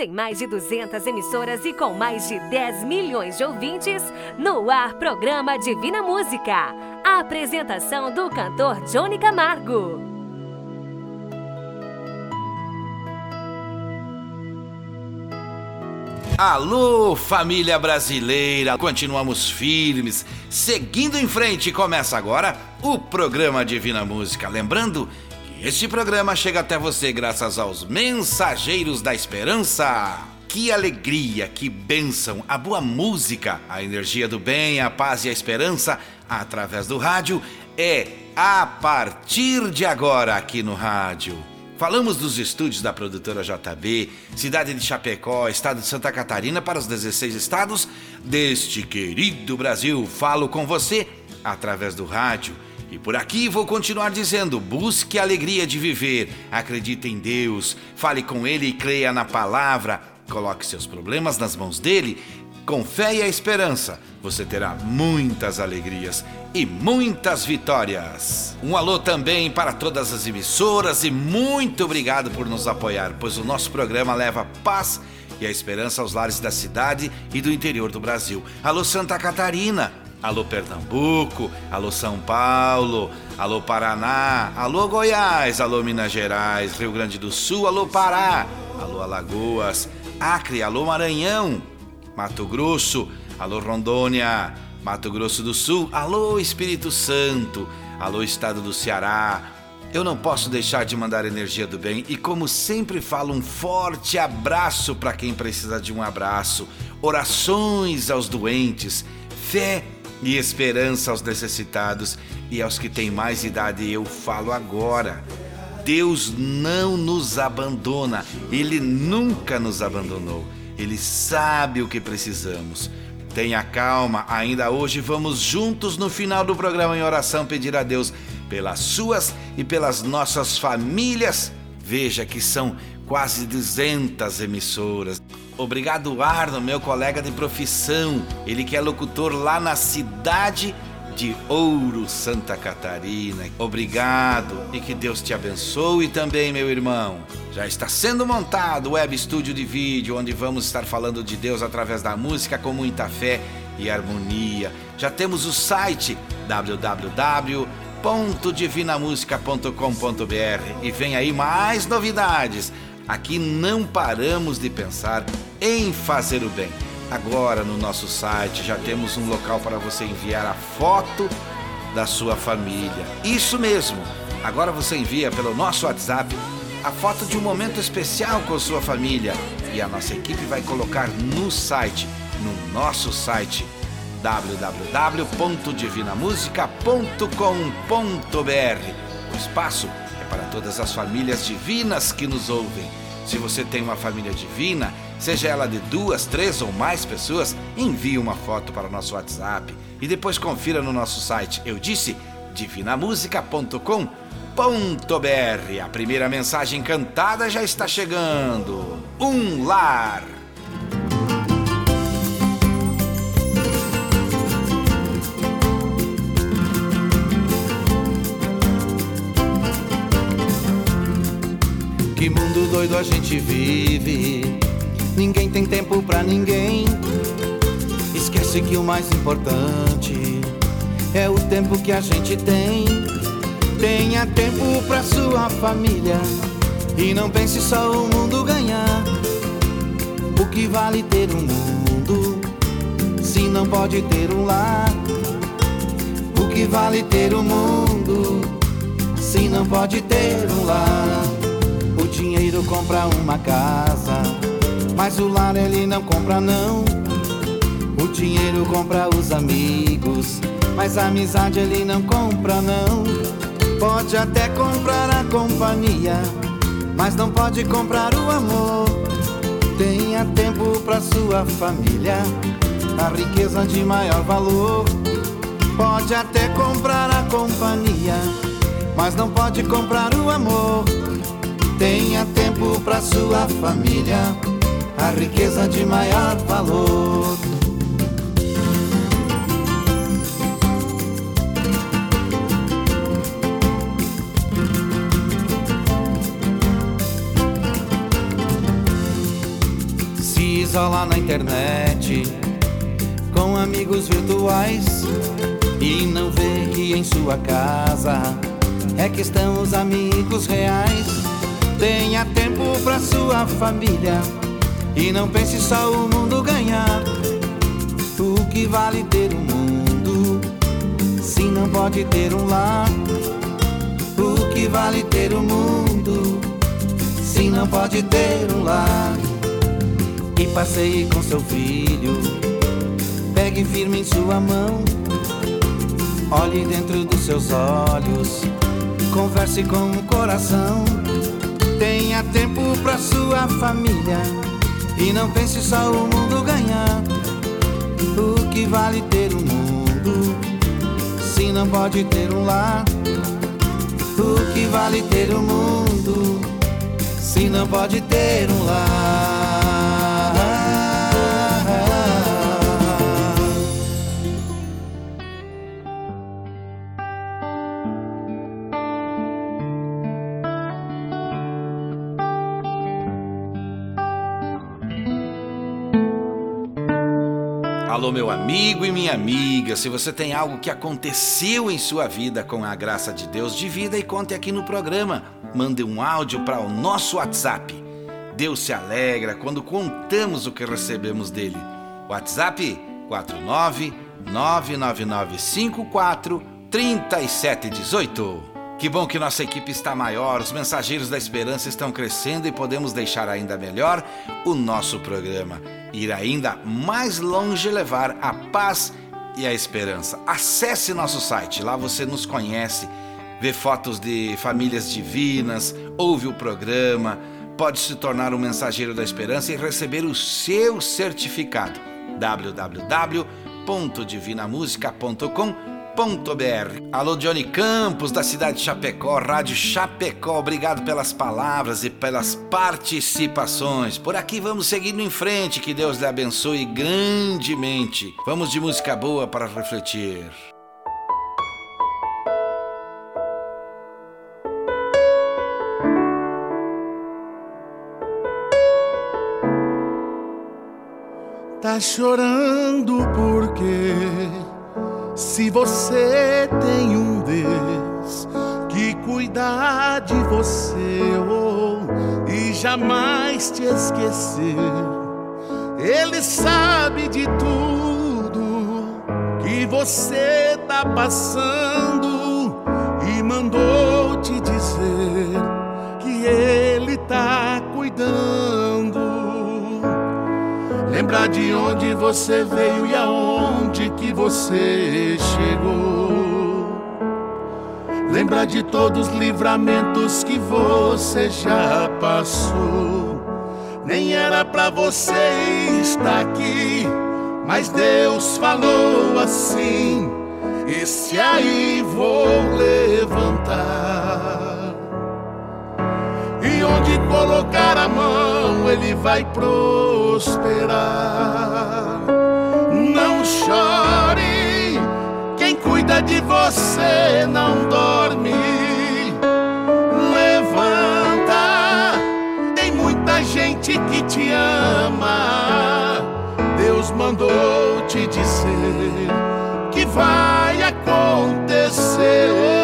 Tem mais de 200 emissoras e com mais de 10 milhões de ouvintes, no ar programa Divina Música. A apresentação do cantor Johnny Camargo. Alô, família brasileira! Continuamos firmes, seguindo em frente. Começa agora o programa Divina Música. Lembrando este programa chega até você graças aos Mensageiros da Esperança. Que alegria, que bênção, a boa música, a energia do bem, a paz e a esperança através do rádio é a partir de agora aqui no rádio. Falamos dos estúdios da produtora JB, cidade de Chapecó, estado de Santa Catarina para os 16 estados deste querido Brasil. Falo com você através do rádio e por aqui vou continuar dizendo: busque a alegria de viver, acredite em Deus, fale com Ele e creia na palavra, coloque seus problemas nas mãos dele. Com fé e a esperança, você terá muitas alegrias e muitas vitórias. Um alô também para todas as emissoras e muito obrigado por nos apoiar, pois o nosso programa leva paz e a esperança aos lares da cidade e do interior do Brasil. Alô Santa Catarina, Alô Pernambuco, alô São Paulo, alô Paraná, alô Goiás, alô Minas Gerais, Rio Grande do Sul, alô Pará, alô Alagoas, Acre, alô Maranhão, Mato Grosso, alô Rondônia, Mato Grosso do Sul, alô Espírito Santo, alô Estado do Ceará. Eu não posso deixar de mandar energia do bem e, como sempre falo, um forte abraço para quem precisa de um abraço, orações aos doentes, fé e esperança aos necessitados e aos que têm mais idade. Eu falo agora. Deus não nos abandona, Ele nunca nos abandonou. Ele sabe o que precisamos. Tenha calma, ainda hoje vamos juntos no final do programa em oração pedir a Deus pelas suas e pelas nossas famílias. Veja que são quase 200 emissoras. Obrigado, Arno, meu colega de profissão. Ele que é locutor lá na cidade de Ouro, Santa Catarina. Obrigado e que Deus te abençoe também, meu irmão. Já está sendo montado o web estúdio de vídeo onde vamos estar falando de Deus através da música com muita fé e harmonia. Já temos o site www.divinamusica.com.br e vem aí mais novidades. Aqui não paramos de pensar em fazer o bem. Agora no nosso site já temos um local para você enviar a foto da sua família. Isso mesmo! Agora você envia pelo nosso WhatsApp a foto de um momento especial com sua família e a nossa equipe vai colocar no site, no nosso site www.divinamusica.com.br. O espaço para todas as famílias divinas que nos ouvem. Se você tem uma família divina, seja ela de duas, três ou mais pessoas, envie uma foto para o nosso WhatsApp e depois confira no nosso site. Eu disse divinamusica.com.br. A primeira mensagem cantada já está chegando. Um lar. Que mundo doido a gente vive. Ninguém tem tempo pra ninguém. Esquece que o mais importante é o tempo que a gente tem. Tenha tempo pra sua família e não pense só o mundo ganhar. O que vale ter um mundo se não pode ter um lar? O que vale ter um mundo se não pode ter um lar? Dinheiro compra uma casa, mas o lar ele não compra não. O dinheiro compra os amigos, mas a amizade ele não compra não. Pode até comprar a companhia, mas não pode comprar o amor. Tenha tempo para sua família, a riqueza de maior valor. Pode até comprar a companhia, mas não pode comprar o amor. Tenha tempo para sua família, a riqueza de maior valor. se isola na internet com amigos virtuais e não vê que em sua casa é que estão os amigos reais. Tenha tempo pra sua família e não pense só o mundo ganhar. O que vale ter um mundo se não pode ter um lar? O que vale ter um mundo se não pode ter um lar? E passeie com seu filho, pegue firme em sua mão, olhe dentro dos seus olhos, converse com o coração. Tenha tempo pra sua família e não pense só o mundo ganhar. O que vale ter um mundo se não pode ter um lar? O que vale ter um mundo se não pode ter um lar? Alô, meu amigo e minha amiga, se você tem algo que aconteceu em sua vida com a graça de Deus, divida e conte aqui no programa. Mande um áudio para o nosso WhatsApp. Deus se alegra quando contamos o que recebemos dele. WhatsApp 49 99954 3718. Que bom que nossa equipe está maior, os mensageiros da esperança estão crescendo e podemos deixar ainda melhor o nosso programa. Ir ainda mais longe levar a paz e a esperança. Acesse nosso site, lá você nos conhece, vê fotos de famílias divinas, ouve o programa, pode se tornar um mensageiro da esperança e receber o seu certificado. Alô, Johnny Campos, da cidade de Chapecó, Rádio Chapecó, obrigado pelas palavras e pelas participações. Por aqui vamos seguindo em frente, que Deus lhe abençoe grandemente. Vamos de música boa para refletir. Tá chorando porque se você tem um Deus que cuida de você oh, e jamais te esquecer, Ele sabe de tudo que você tá passando e mandou te dizer que Ele tá cuidando. Lembrar de onde você veio e aonde que você chegou. Lembrar de todos os livramentos que você já passou. Nem era para você estar aqui, mas Deus falou assim: Esse aí vou levantar. E onde colocar a mão, ele vai prosperar. Não chore, quem cuida de você não dorme. Levanta, tem muita gente que te ama. Deus mandou te dizer que vai acontecer.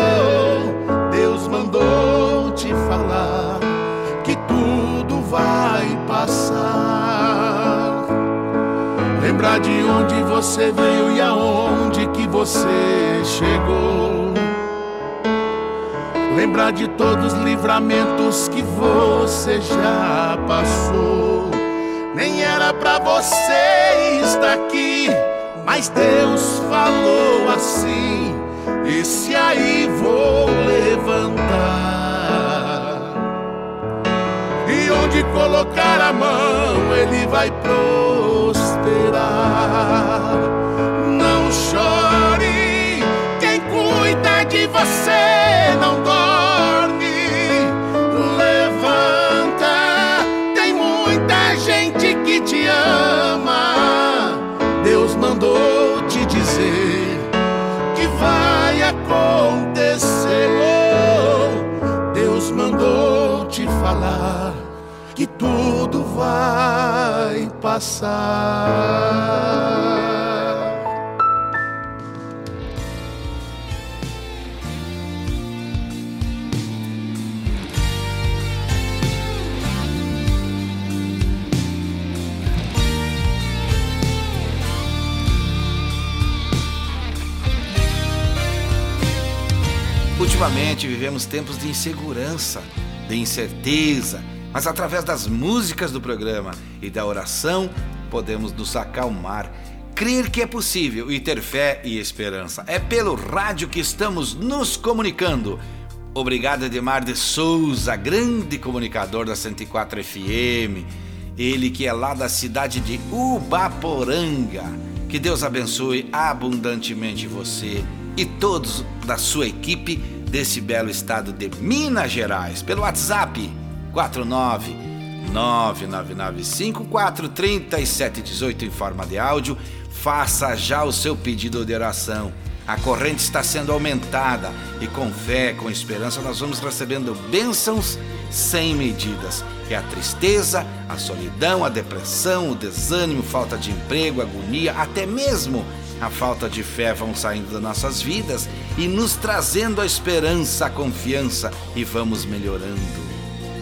De onde você veio e aonde que você chegou. Lembrar de todos os livramentos que você já passou. Nem era para você estar aqui, mas Deus falou assim: Esse aí vou levantar onde colocar a mão, ele vai prosperar. Não chore, quem cuida de você tudo vai passar. Ultimamente vivemos tempos de insegurança, de incerteza, mas através das músicas do programa e da oração podemos nos acalmar, crer que é possível e ter fé e esperança. É pelo rádio que estamos nos comunicando. Obrigado, Edmar de Souza, grande comunicador da 104 FM. Ele que é lá da cidade de Ubaporanga. Que Deus abençoe abundantemente você e todos da sua equipe desse belo estado de Minas Gerais pelo WhatsApp 49 999543718 em forma de áudio. Faça já o seu pedido de oração. A corrente está sendo aumentada e com fé, com esperança, nós vamos recebendo bênçãos sem medidas. É a tristeza, a solidão, a depressão, o desânimo, falta de emprego, agonia, até mesmo a falta de fé vão saindo das nossas vidas e nos trazendo a esperança, a confiança e vamos melhorando.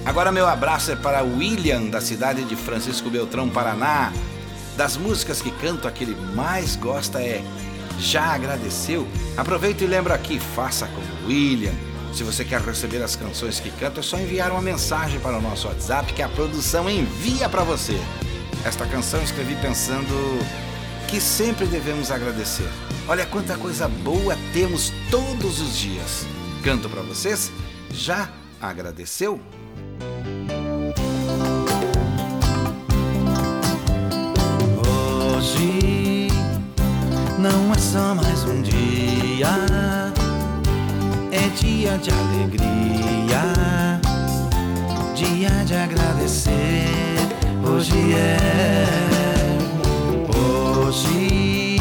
Agora meu abraço é para William, da cidade de Francisco Beltrão, Paraná. Das músicas que canto, a que ele mais gosta é Já Agradeceu? Aproveita e lembra aqui, faça como William. Se você quer receber as canções que canto, é só enviar uma mensagem para o nosso WhatsApp que a produção envia para você. Esta canção escrevi pensando que sempre devemos agradecer. Olha quanta coisa boa temos todos os dias. Canto para vocês? Já agradeceu? Só mais um dia, é dia de alegria, dia de agradecer. Hoje é hoje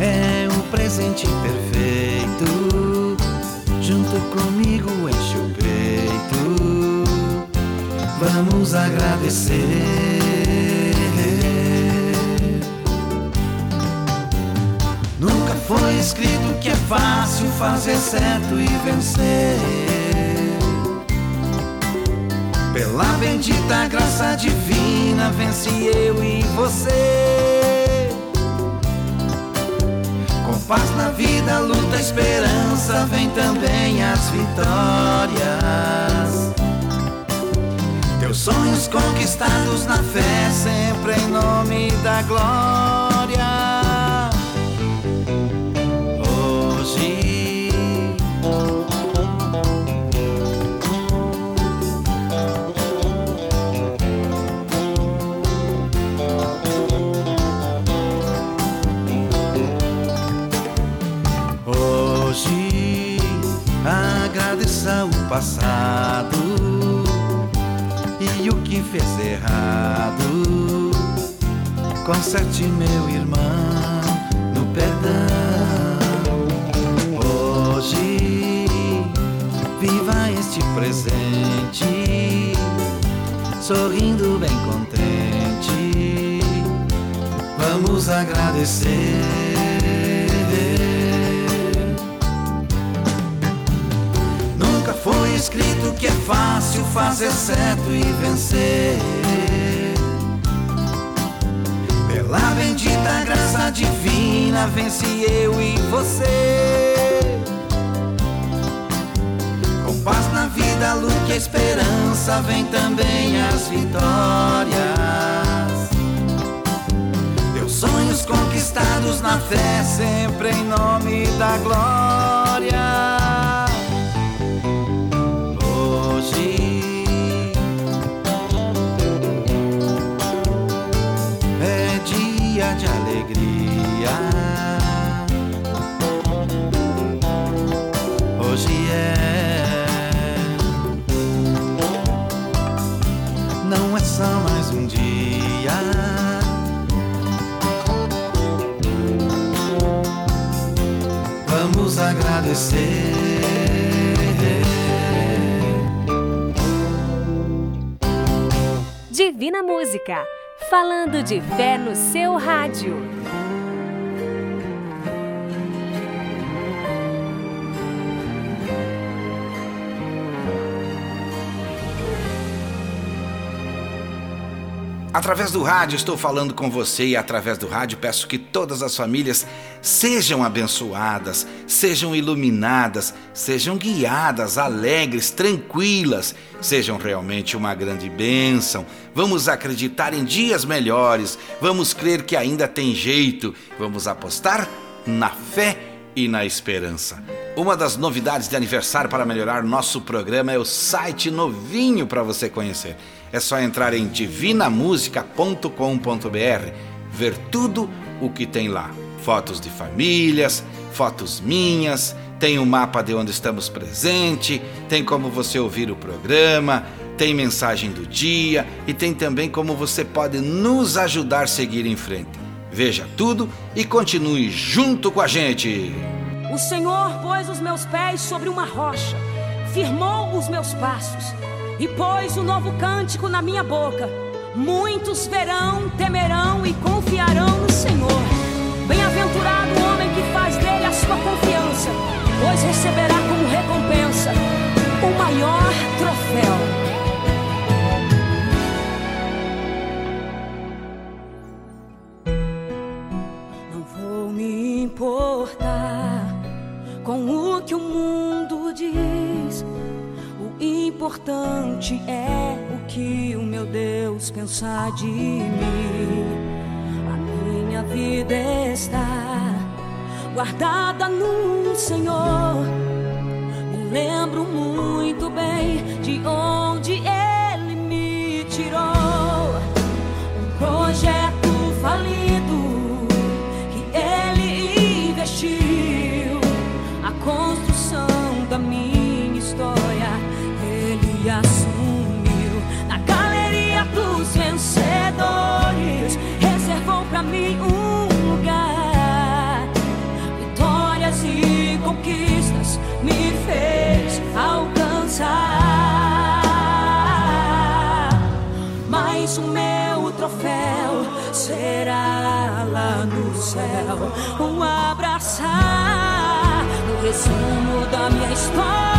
é um presente perfeito. Junto comigo enche o peito. Vamos agradecer. Foi escrito que é fácil fazer certo e vencer. Pela bendita graça divina, vence eu e você. Paz na vida, luta, esperança, vem também as vitórias. Teus sonhos conquistados na fé, sempre em nome da glória. E o que fez errado. Conserte, meu irmão, no perdão. Hoje, viva este presente, sorrindo bem contente. Vamos agradecer. Escrito que é fácil fazer certo e vencer. Pela bendita graça divina, vence eu e você. Com paz na vida, luz e esperança, vem também as vitórias. Teus sonhos conquistados na fé, sempre em nome da glória. Agradecer. Divina Música falando de fé no seu rádio. Através do rádio estou falando com você e através do rádio peço que todas as famílias sejam abençoadas, sejam iluminadas, sejam guiadas, alegres, tranquilas, sejam realmente uma grande bênção. Vamos acreditar em dias melhores, vamos crer que ainda tem jeito, vamos apostar na fé e na esperança. Uma das novidades de aniversário para melhorar nosso programa é o site novinho para você conhecer. É só entrar em divinamusica.com.br, ver tudo o que tem lá. Fotos de famílias, fotos minhas, tem o um mapa de onde estamos presente, tem como você ouvir o programa, tem mensagem do dia e tem também como você pode nos ajudar a seguir em frente. Veja tudo e continue junto com a gente. O Senhor pôs os meus pés sobre uma rocha, firmou os meus passos e pôs um novo cântico na minha boca. Muitos verão, temerão e confiarão no Senhor. Bem-aventurado o homem que faz dele a sua confiança, pois receberá como recompensa o maior troféu. Com o que o mundo diz importante é o que o meu Deus pensar de mim. A minha vida está guardada no Senhor. Céu. Um abraçar no resumo da minha história.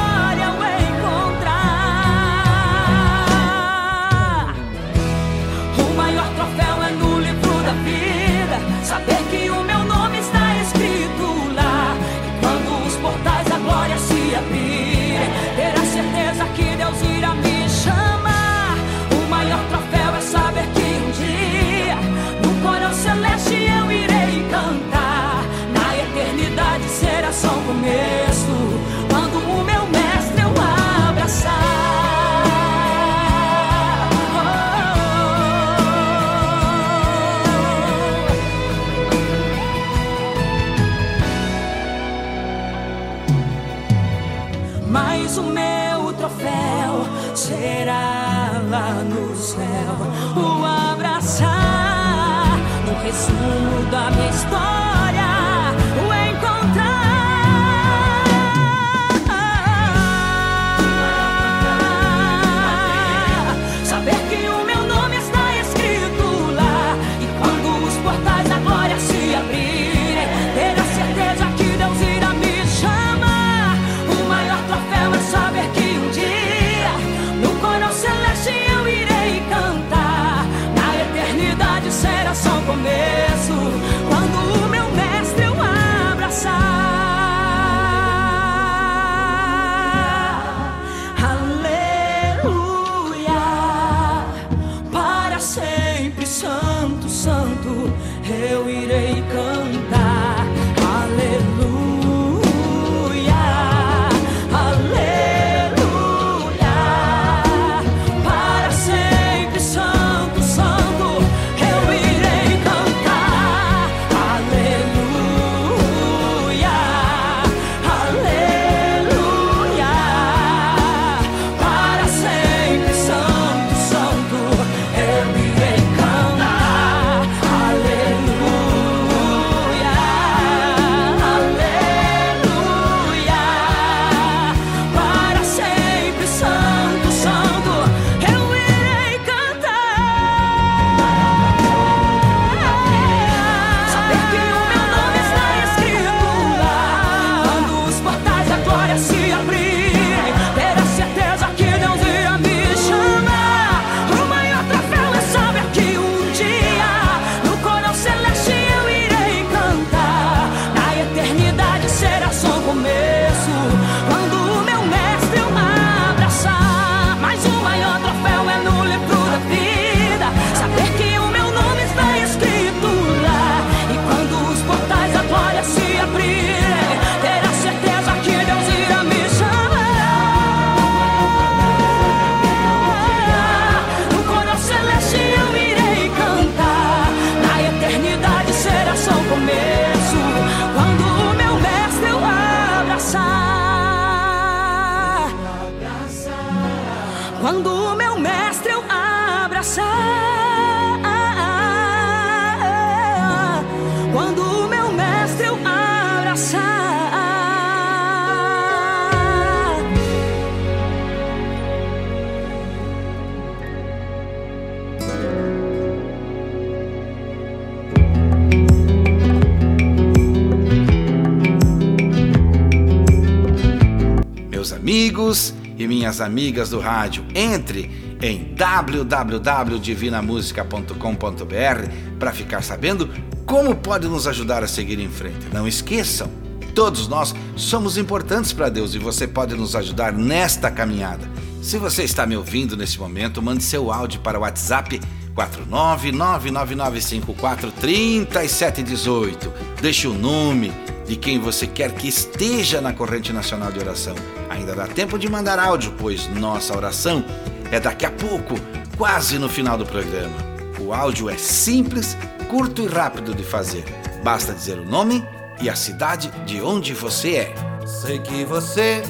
Minhas amigas do rádio. Entre em www.divinamusica.com.br para ficar sabendo como pode nos ajudar a seguir em frente. Não esqueçam, todos nós somos importantes para Deus e você pode nos ajudar nesta caminhada. Se você está me ouvindo nesse momento, mande seu áudio para o WhatsApp 49999543718. Deixe o nome de quem você quer que esteja na corrente nacional de oração. Ainda dá tempo de mandar áudio, pois nossa oração é daqui a pouco, quase no final do programa. O áudio é simples, curto e rápido de fazer. Basta dizer o nome e a cidade de onde você é. Sei que você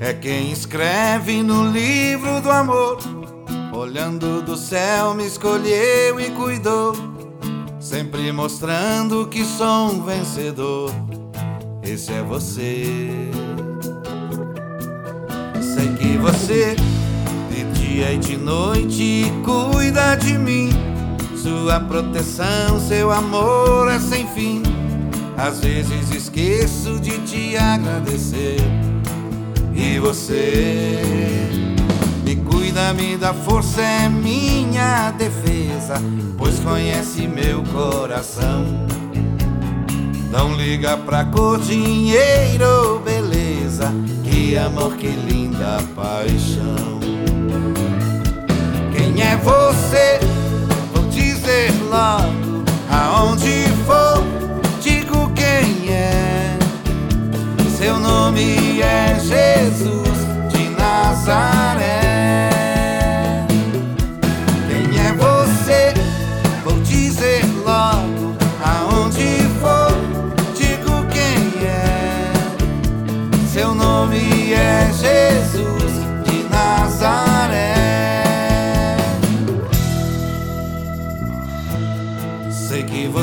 é quem escreve no livro do amor. Olhando do céu, me escolheu e cuidou sempre mostrando que sou um vencedor. Esse é você. Sei que você, de dia e de noite, cuida de mim. Sua proteção, seu amor é sem fim. Às vezes esqueço de te agradecer. E você cuida, me dá força, é minha defesa, pois conhece meu coração. Não liga pra cor, dinheiro, beleza, que amor, que linda paixão. Quem é você? Vou dizer logo, aonde for, digo quem é. Seu nome é Jesus de Nazaré.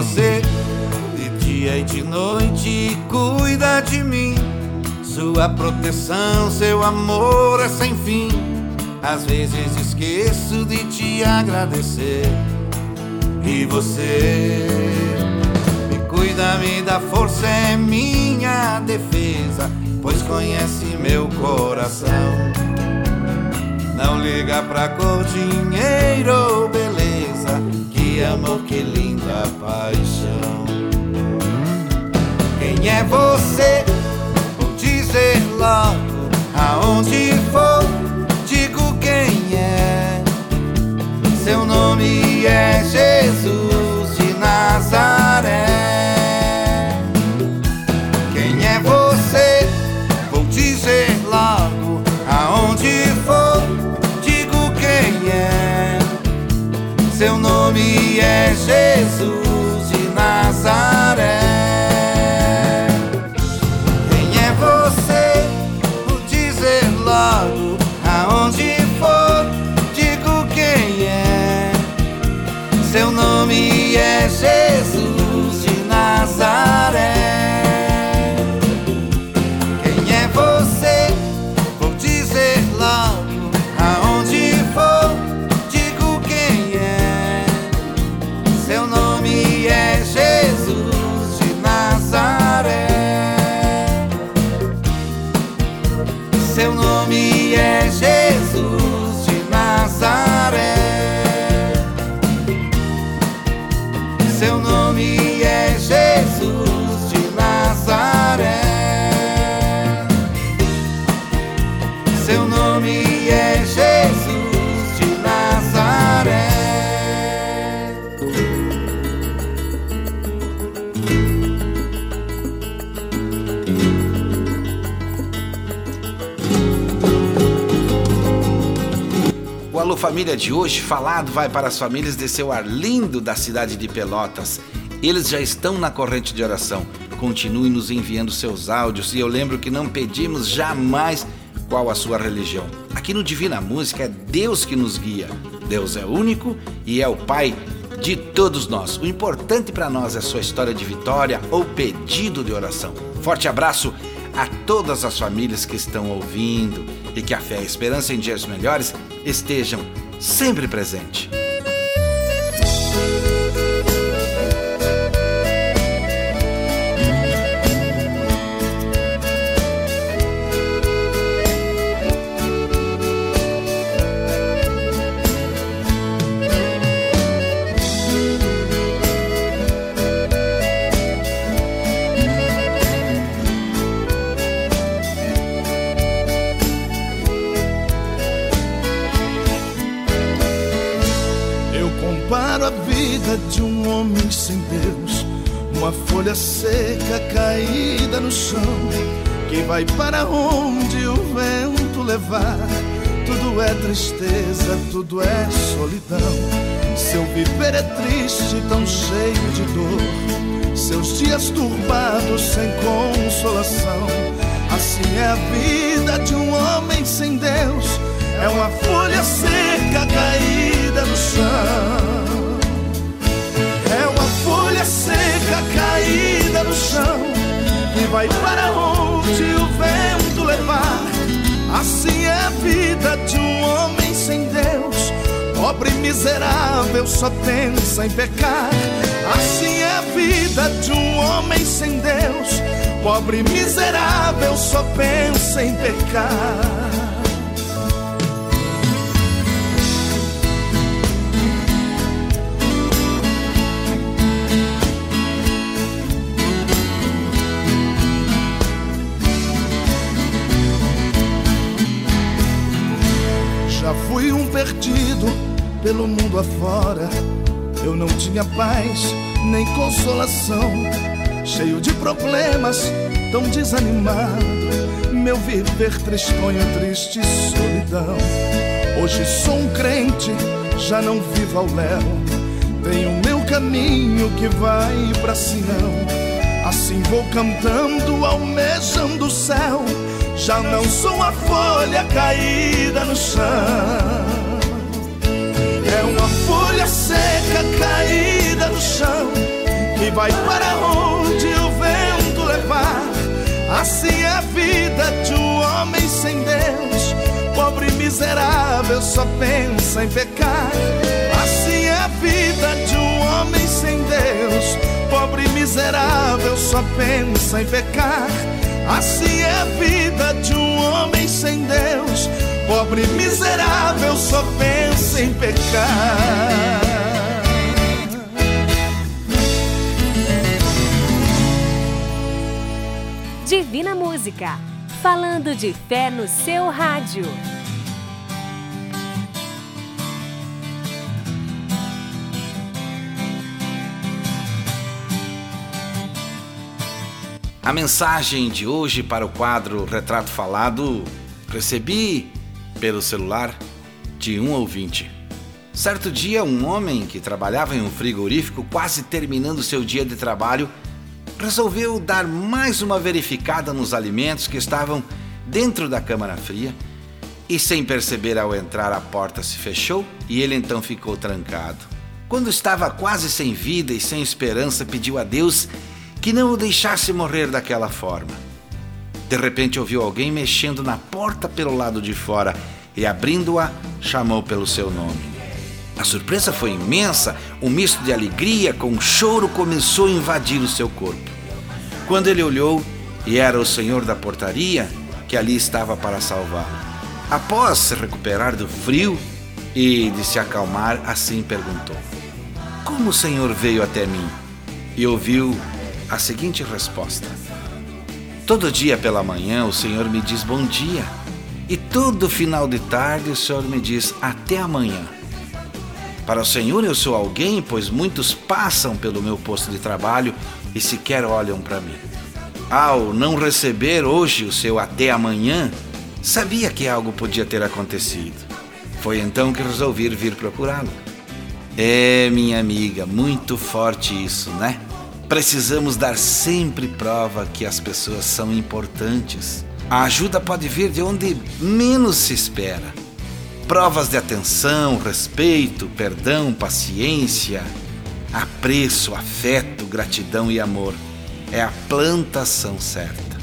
Você de dia e de noite cuida de mim. Sua proteção, seu amor é sem fim. Às vezes esqueço de te agradecer. E você me cuida, me dá força, é minha defesa, pois conhece meu coração. Não liga pra cor, dinheiro ou beleza, amor, que linda paixão. Quem é você? Vou dizer logo aonde for, digo quem é. Seu nome é Jesus de Nazaré. Família de hoje falado vai para as famílias de seu Arlindo da cidade de Pelotas. Eles já estão na corrente de oração. Continue nos enviando seus áudios e eu lembro que não pedimos jamais qual a sua religião. Aqui no Divina Música é Deus que nos guia. Deus é único e é o Pai de todos nós. O importante para nós é sua história de vitória ou pedido de oração. Forte abraço a todas as famílias que estão ouvindo e que a fé e a esperança em dias melhores estejam sempre presente. Folha seca caída no chão, que vai para onde o vento levar. Tudo é tristeza, tudo é solidão. Seu viver é triste, tão cheio de dor. Seus dias turbados, sem consolação. Assim é a vida de um homem sem Deus. É uma folha seca caída no chão. Folha seca caída no chão que vai para onde o vento levar. Assim é a vida de um homem sem Deus. Pobre e miserável só pensa em pecar. Assim é a vida de um homem sem Deus. Pobre e miserável só pensa em pecar. Perdido pelo mundo afora. Eu não tinha paz nem consolação, cheio de problemas, tão desanimado. Meu viver tristonho, triste solidão. Hoje sou um crente, já não vivo ao léu. Tenho meu caminho que vai pra Sião. Assim vou cantando, almejando o céu já não sou uma folha caída no chão. Seca caída no chão que vai para onde o vento levar. Assim é a vida de um homem sem Deus, pobre e miserável, só pensa em pecar. Assim é a vida de um homem sem Deus, pobre e miserável, só pensa em pecar. Assim é a vida de um homem sem Deus, pobre e miserável, só pensa em pecar. Divina Música, falando de fé no seu rádio. A mensagem de hoje para o quadro Retrato Falado recebi pelo celular de um ouvinte. Certo dia, um homem que trabalhava em um frigorífico, quase terminando seu dia de trabalho, resolveu dar mais uma verificada nos alimentos que estavam dentro da câmara fria e, sem perceber ao entrar, a porta se fechou e ele então ficou trancado. Quando estava quase sem vida e sem esperança, pediu a Deus que não o deixasse morrer daquela forma. De repente ouviu alguém mexendo na porta pelo lado de fora e, abrindo-a, chamou pelo seu nome. A surpresa foi imensa, um misto de alegria com choro começou a invadir o seu corpo. Quando ele olhou, e era o senhor da portaria que ali estava para salvá-lo. Após se recuperar do frio e de se acalmar, assim perguntou: Como o senhor veio até mim? E ouviu a seguinte resposta: Todo dia pela manhã o Senhor me diz bom dia, e todo final de tarde o Senhor me diz até amanhã. Para o Senhor eu sou alguém, pois muitos passam pelo meu posto de trabalho e sequer olham para mim. Ao não receber hoje o seu até amanhã, sabia que algo podia ter acontecido. Foi então que resolvi vir procurá-lo. É, minha amiga, muito forte isso, né? Precisamos dar sempre prova que as pessoas são importantes. A ajuda pode vir de onde menos se espera. Provas de atenção, respeito, perdão, paciência, apreço, afeto, gratidão e amor. É a plantação certa.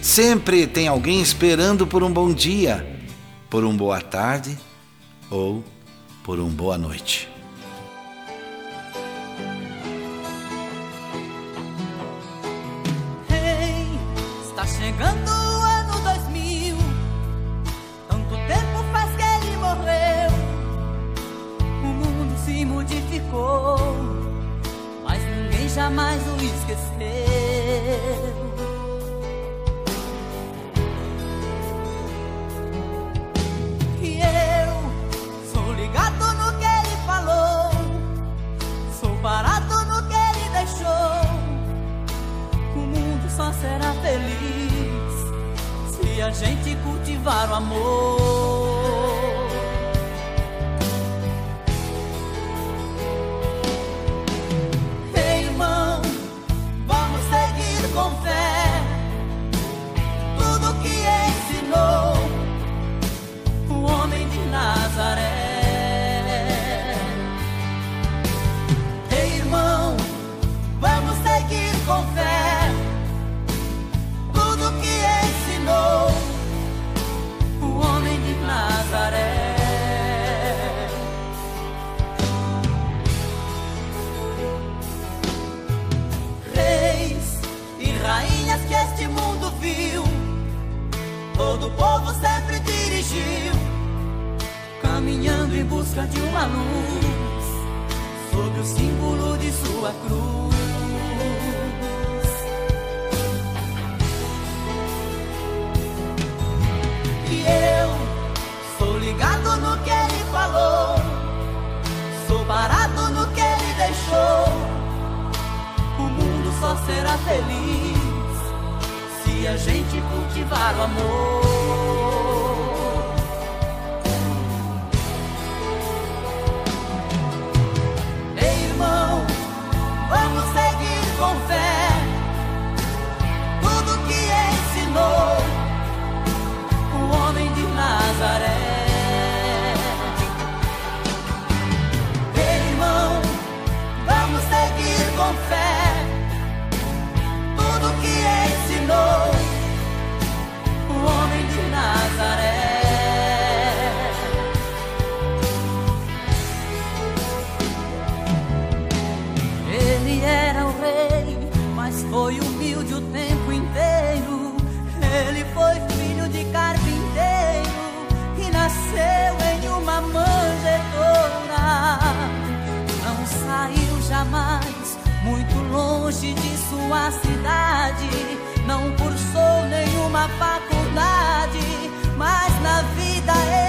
Sempre tem alguém esperando por um bom dia, por uma boa tarde ou por uma boa noite. chegando o ano mas ninguém jamais o esqueceu. E eu sou ligado no que ele falou, sou parado no que ele deixou. O mundo só será feliz se a gente cultivar o amor. Seguir povo sempre dirigiu, caminhando em busca de uma luz, sob o símbolo de sua cruz. E eu sou ligado no que ele falou, sou parado no que ele deixou. O mundo só será feliz se a gente cultivar o amor. Longe de sua cidade. Não cursou nenhuma faculdade, mas na vida ele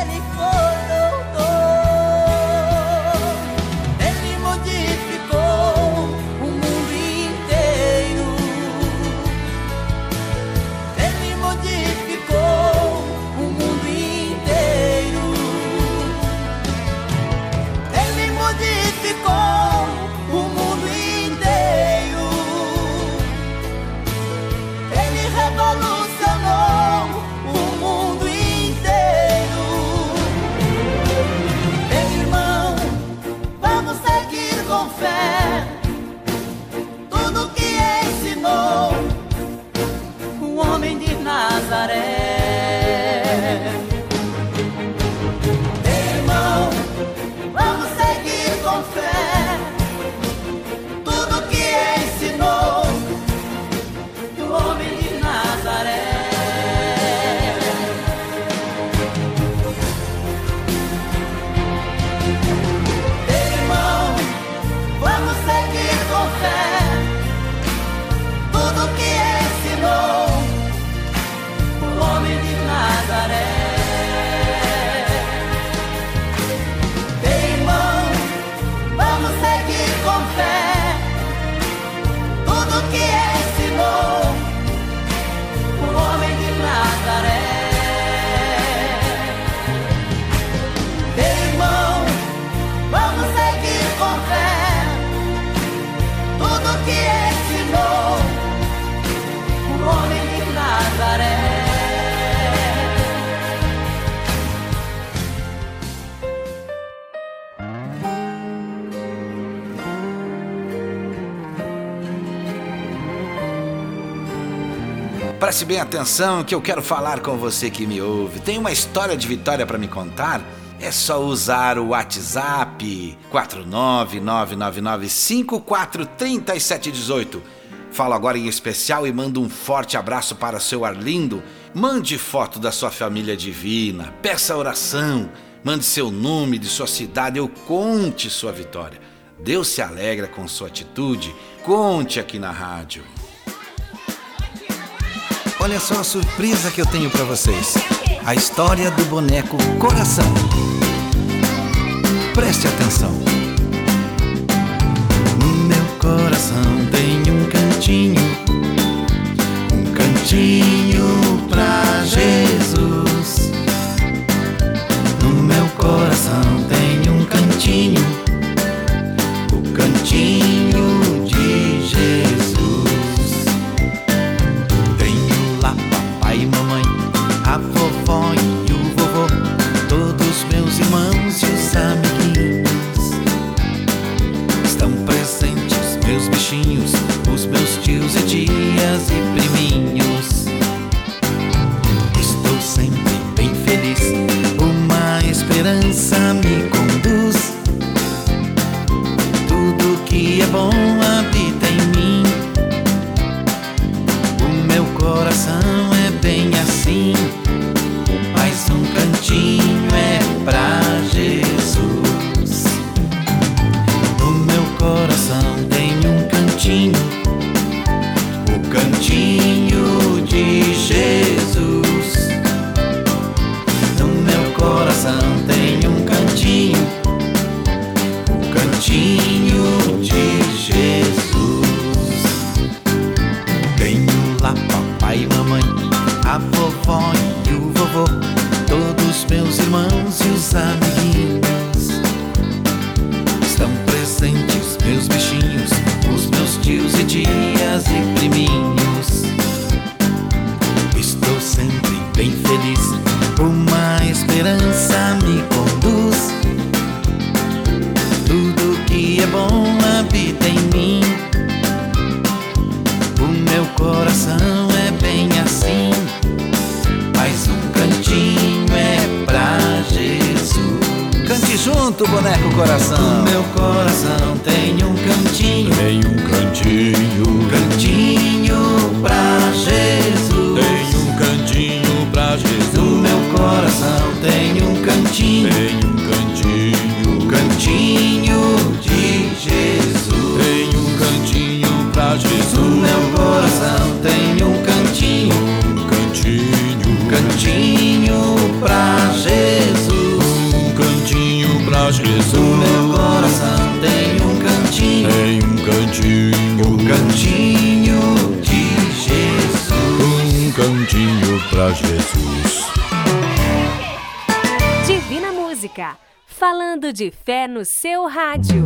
Preste bem atenção que eu quero falar com você que me ouve. Tem uma história de vitória para me contar? É só usar o WhatsApp 49999543718. Falo agora em especial e mando um forte abraço para seu Arlindo. Mande foto da sua família divina, peça oração, mande seu nome de sua cidade, eu conte sua vitória. Deus se alegra com sua atitude. Conte aqui na rádio. Olha só a surpresa que eu tenho para vocês. A história do boneco Coração. Preste atenção. No meu coração tem um cantinho, um cantinho pra Jesus. No meu coração tem um cantinho. de Fé no seu rádio.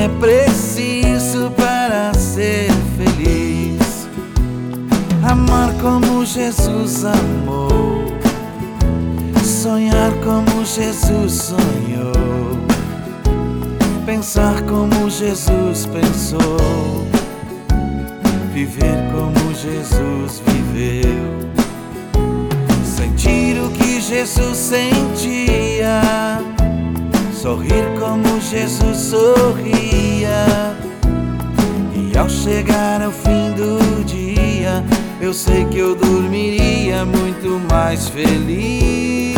é preciso para ser feliz. Amar como Jesus amou, sonhar como Jesus sonhou, pensar como Jesus pensou, viver como Jesus viveu, sentir o que Jesus sentia. Sorrir como Jesus sorriu ao chegar ao fim do dia, eu sei que eu dormiria muito mais feliz.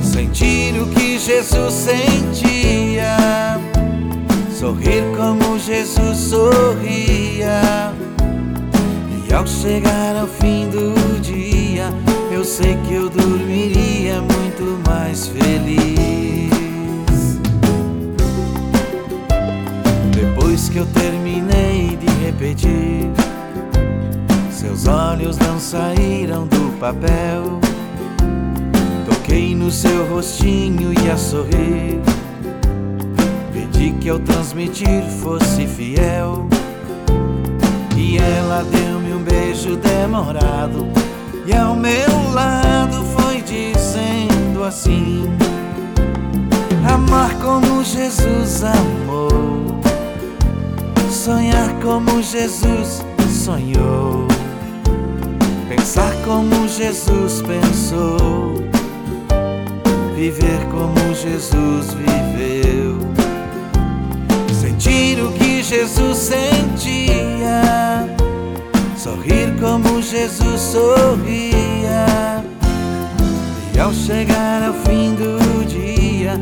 Sentir o que Jesus sentia, sorrir como Jesus sorria. E ao chegar ao fim do dia, eu sei que eu dormiria muito mais feliz. Terminei de repetir, seus olhos não saíram do papel. Toquei no seu rostinho e a sorrir. Pedi que ao transmitir fosse fiel. E ela deu-me um beijo demorado. E ao meu lado foi dizendo assim: Amar como Jesus amou, sonhar como Jesus sonhou, pensar como Jesus pensou, viver como Jesus viveu, sentir o que Jesus sentia. Sorrir como Jesus sorria. E ao chegar ao fim do dia,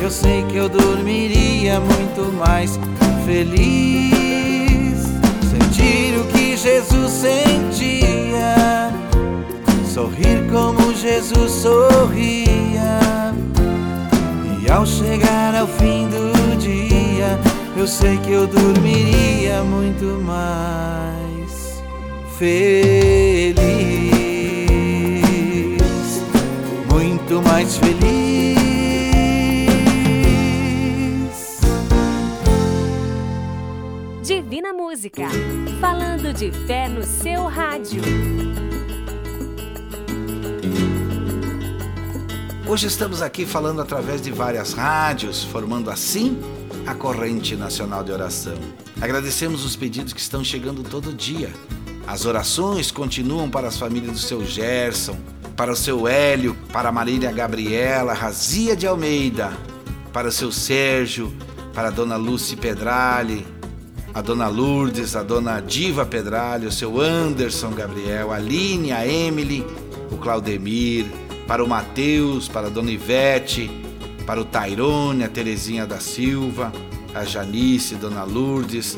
eu sei que eu dormiria muito mais feliz. Sentir o que Jesus sentia, sorrir como Jesus sorria. E ao chegar ao fim do dia, eu sei que eu dormiria muito mais feliz, muito mais feliz. Divina Música, falando de fé no seu rádio. Hoje estamos aqui falando através de várias rádios, formando assim a corrente nacional de oração. Agradecemos os pedidos que estão chegando todo dia. As orações continuam para as famílias do seu Gerson, para o seu Hélio, para a Marília Gabriela, Razia de Almeida, para o seu Sérgio, para a dona Lucy Pedrali, a dona Lourdes, a dona Diva Pedrali, o seu Anderson Gabriel, a Aline, a Emily, o Claudemir, para o Mateus, para a dona Ivete, para o Tairone, a Terezinha da Silva, a Janice, dona Lourdes,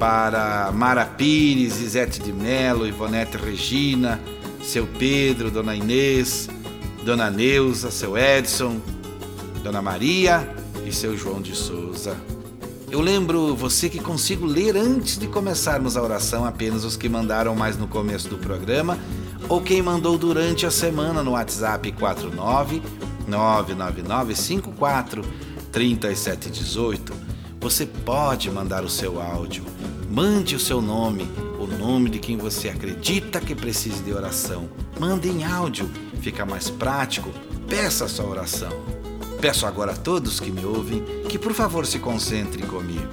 para Mara Pires, Isete de Melo, Ivonete Regina, seu Pedro, Dona Inês, Dona Neuza, seu Edson, Dona Maria e seu João de Souza. Eu lembro você que consigo ler antes de começarmos a oração apenas os que mandaram mais no começo do programa ou quem mandou durante a semana no WhatsApp 49 99954 3718 você pode mandar o seu áudio. Mande o seu nome, o nome de quem você acredita que precise de oração. Mande em áudio, fica mais prático. Peça a sua oração. Peço agora a todos que me ouvem que por favor se concentrem comigo.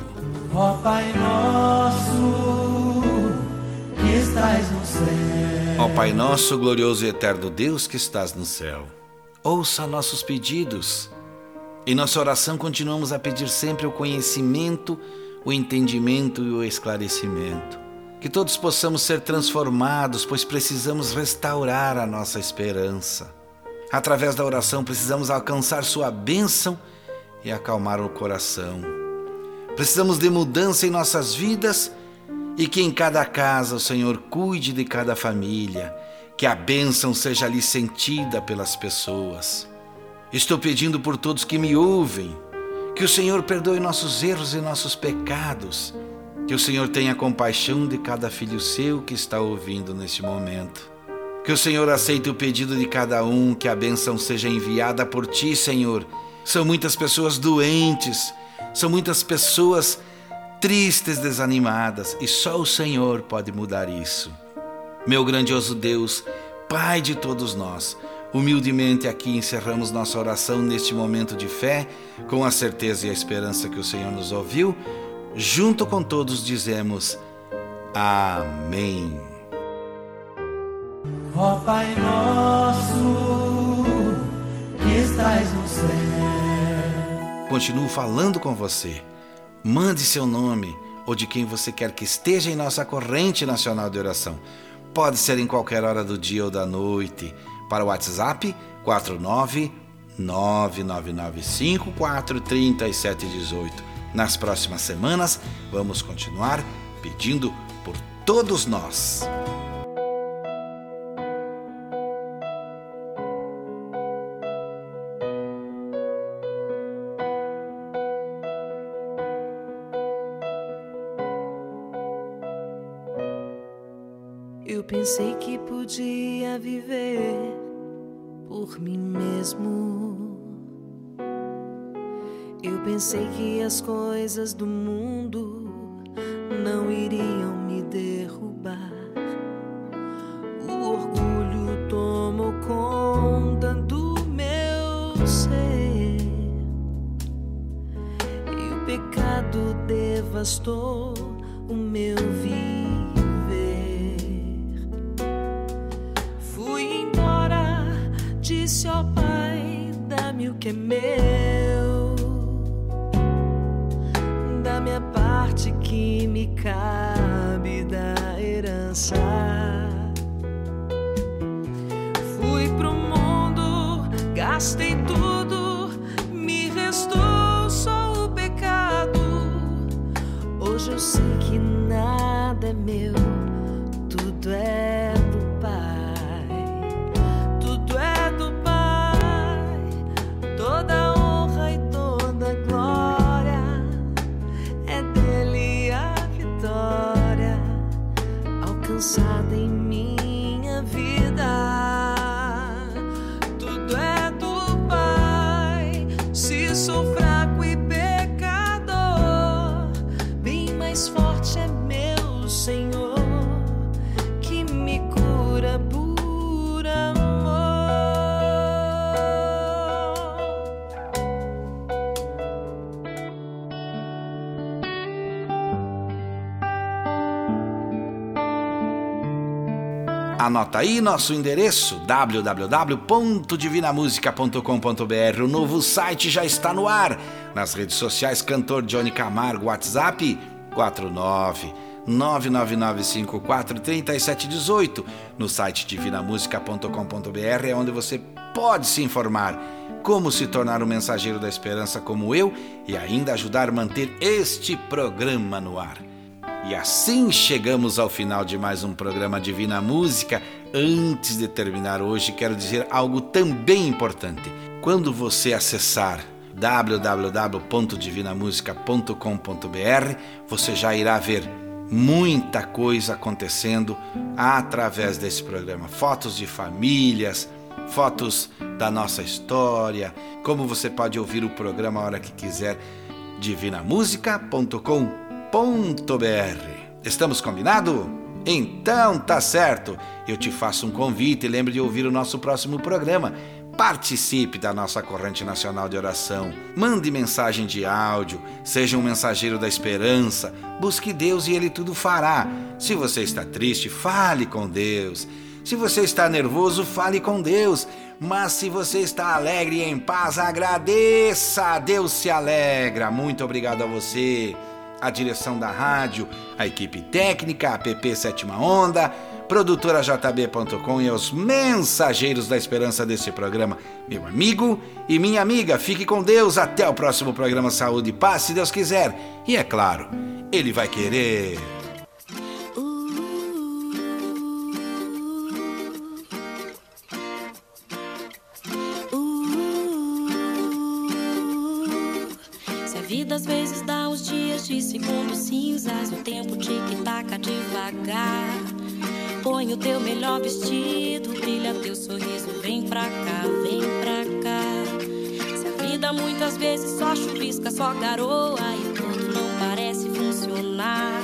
Ó Pai nosso, que estás no céu. Ó Pai nosso, glorioso e eterno Deus que estás no céu, ouça nossos pedidos em nossa oração, continuamos a pedir sempre o conhecimento, o entendimento e o esclarecimento. Que todos possamos ser transformados, pois precisamos restaurar a nossa esperança. Através da oração, precisamos alcançar Sua bênção e acalmar o coração. Precisamos de mudança em nossas vidas e que em cada casa o Senhor cuide de cada família, que a bênção seja ali sentida pelas pessoas. Estou pedindo por todos que me ouvem, que o Senhor perdoe nossos erros e nossos pecados, que o Senhor tenha compaixão de cada filho seu que está ouvindo neste momento. Que o Senhor aceite o pedido de cada um, que a bênção seja enviada por ti, Senhor. São muitas pessoas doentes, são muitas pessoas tristes, desanimadas, e só o Senhor pode mudar isso. Meu grandioso Deus, Pai de todos nós, Humildemente aqui encerramos nossa oração neste momento de fé, com a certeza e a esperança que o Senhor nos ouviu. Junto com todos dizemos Amém. Ó Pai nosso, que estás no céu. Continuo falando com você. Mande seu nome ou de quem você quer que esteja em nossa corrente nacional de oração. Pode ser em qualquer hora do dia ou da noite para o WhatsApp 49999543718. Nas próximas semanas, vamos continuar pedindo por todos nós. Pensei que podia viver por mim mesmo. Eu pensei que as coisas do mundo não iriam me derrubar. O orgulho tomou conta do meu ser e o pecado devastou Anota aí nosso endereço www.divinamusica.com.br. O novo site já está no ar. Nas redes sociais, cantor Johnny Camargo, WhatsApp 49 999543718. No site divinamusica.com.br é onde você pode se informar como se tornar um mensageiro da esperança como eu e ainda ajudar a manter este programa no ar. E assim chegamos ao final de mais um programa Divina Música. Antes de terminar hoje, quero dizer algo também importante. Quando você acessar www.divinamusica.com.br, você já irá ver muita coisa acontecendo através desse programa. Fotos de famílias, fotos da nossa história, como você pode ouvir o programa a hora que quiser. divinamusica.com.br Estamos combinado? Então tá certo. Eu te faço um convite e lembre de ouvir o nosso próximo programa. Participe da nossa corrente nacional de oração. Mande mensagem de áudio. Seja um mensageiro da esperança. Busque Deus e Ele tudo fará. Se você está triste, fale com Deus. Se você está nervoso, fale com Deus. Mas se você está alegre e em paz, agradeça. Deus se alegra. Muito obrigado a você a direção da rádio, a equipe técnica, a PP Sétima Onda, produtora JB.com e aos mensageiros da esperança desse programa, meu amigo e minha amiga. Fique com Deus. Até o próximo programa Saúde e Paz, se Deus quiser. E é claro, Ele vai querer. De segundos cinzas, o tempo tic-taca devagar. Põe o teu melhor vestido, brilha teu sorriso, vem pra cá, vem pra cá. Se a vida muitas vezes só chuvisca, só garoa e tudo não parece funcionar.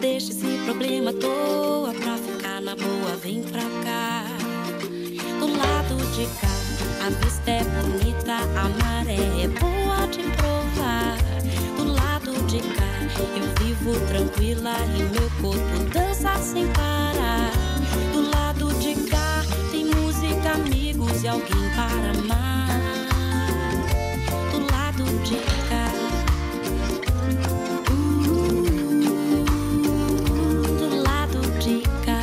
Deixa esse problema à toa pra ficar na boa, vem pra cá. Do lado de cá, a vista é bonita, a maré é boa de cá. Eu vivo tranquila e meu corpo dança sem parar. Do lado de cá tem música, amigos e alguém para amar. Do lado de cá. De cá.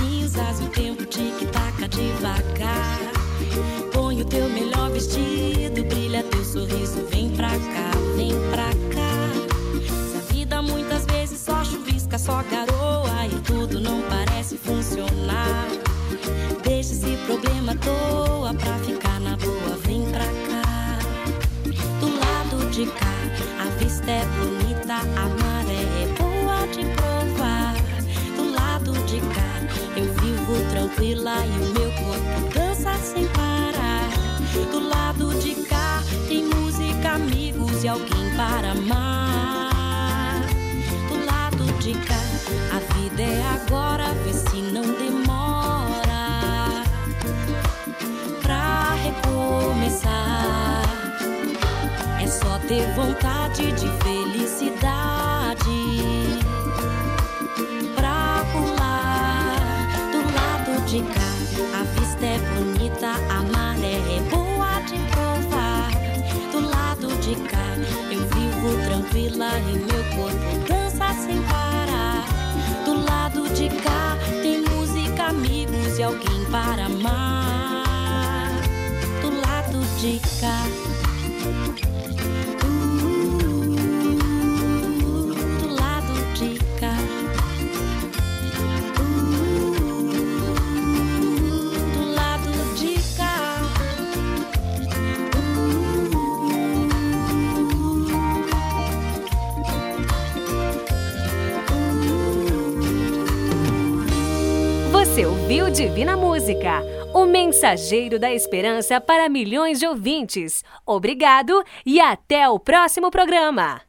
Uh, se a vida às vezes dá uns dias de segundos cinzas, o tempo tic-tac devagar. Põe o teu melhor vestido, brilha teu sorriso, vem pra cá, vem pra cá. Se a vida muitas vezes só chuvisca, só garoa e o meu corpo dança sem parar. Do lado de cá tem música, amigos e alguém para amar. Do lado de cá a vida é agora, vê se não demora pra recomeçar. É só ter vontade de feliz. É bonita, a maré é boa de provar. Do lado de cá, eu vivo tranquila e meu corpo dança sem parar. Do lado de cá, tem música, amigos e alguém para amar. Do lado de cá. Divina Música, o mensageiro da esperança para milhões de ouvintes. Obrigado e até o próximo programa.